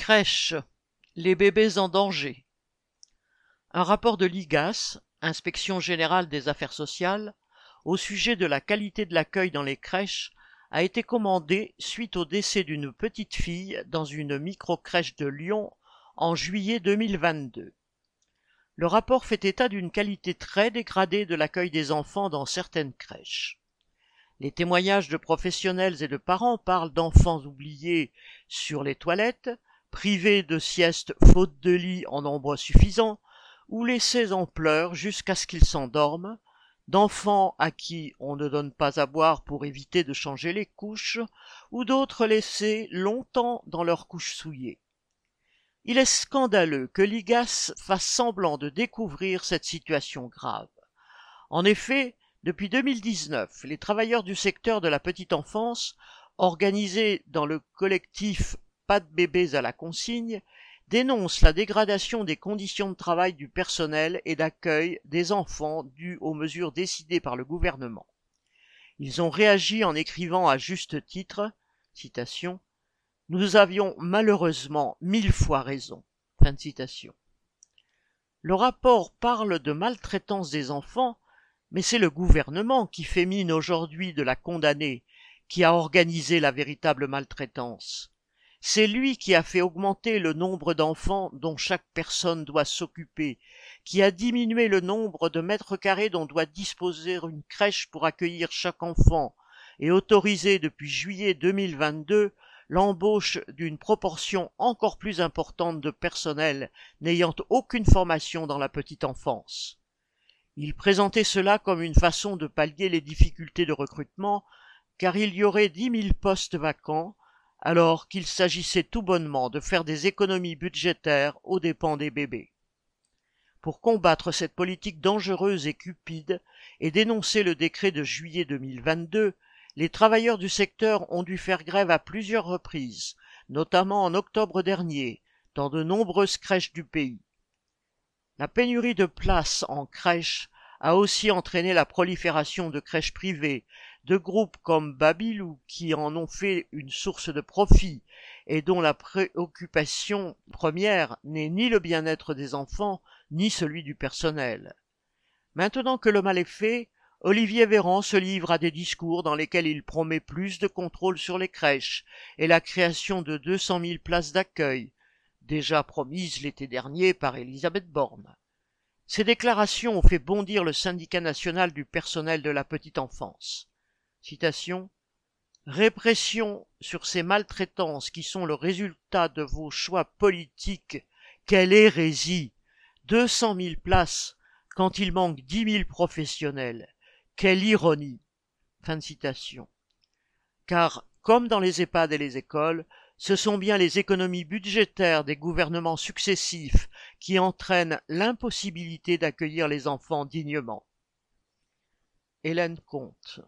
Crèche. Les bébés en danger. Un rapport de l'IGAS, Inspection générale des affaires sociales, au sujet de la qualité de l'accueil dans les crèches a été commandé suite au décès d'une petite fille dans une micro-crèche de Lyon en juillet 2022. Le rapport fait état d'une qualité très dégradée de l'accueil des enfants dans certaines crèches. Les témoignages de professionnels et de parents parlent d'enfants oubliés sur les toilettes, privés de sieste faute de lit en nombre suffisant, ou laissés en pleurs jusqu'à ce qu'ils s'endorment, d'enfants à qui on ne donne pas à boire pour éviter de changer les couches, ou d'autres laissés longtemps dans leurs couches souillées. Il est scandaleux que l'IGAS fasse semblant de découvrir cette situation grave. En effet, depuis 2019, les travailleurs du secteur de la petite enfance, organisés dans le collectif Pas de bébés à la consigne, dénonce la dégradation des conditions de travail du personnel et d'accueil des enfants dues aux mesures décidées par le gouvernement. Ils ont réagi en écrivant à juste titre Nous avions malheureusement mille fois raison. Le rapport parle de maltraitance des enfants, mais c'est le gouvernement qui fait mine aujourd'hui de la condamner, qui a organisé la véritable maltraitance. C'est lui qui a fait augmenter le nombre d'enfants dont chaque personne doit s'occuper, qui a diminué le nombre de mètres carrés dont doit disposer une crèche pour accueillir chaque enfant, et autorisé depuis juillet 2022 l'embauche d'une proportion encore plus importante de personnel n'ayant aucune formation dans la petite enfance. Il présentait cela comme une façon de pallier les difficultés de recrutement, car il y aurait dix mille postes vacants, alors qu'il s'agissait tout bonnement de faire des économies budgétaires aux dépens des bébés. Pour combattre cette politique dangereuse et cupide et dénoncer le décret de juillet 2022, les travailleurs du secteur ont dû faire grève à plusieurs reprises, notamment en octobre dernier, dans de nombreuses crèches du pays. La pénurie de places en crèche a aussi entraîné la prolifération de crèches privées, de groupes comme Babylou qui en ont fait une source de profit et dont la préoccupation première n'est ni le bien-être des enfants ni celui du personnel. Maintenant que le mal est fait, Olivier Véran se livre à des discours dans lesquels il promet plus de contrôle sur les crèches et la création de deux cent mille places d'accueil, déjà promises l'été dernier par Elisabeth Borne. Ces déclarations ont fait bondir le syndicat national du personnel de la petite enfance. Citation Répression sur ces maltraitances qui sont le résultat de vos choix politiques. Quelle hérésie Deux cent mille places quand il manque dix mille professionnels. Quelle ironie Fin de citation. Car, comme dans les EHPAD et les écoles, ce sont bien les économies budgétaires des gouvernements successifs qui entraînent l'impossibilité d'accueillir les enfants dignement. Hélène Comte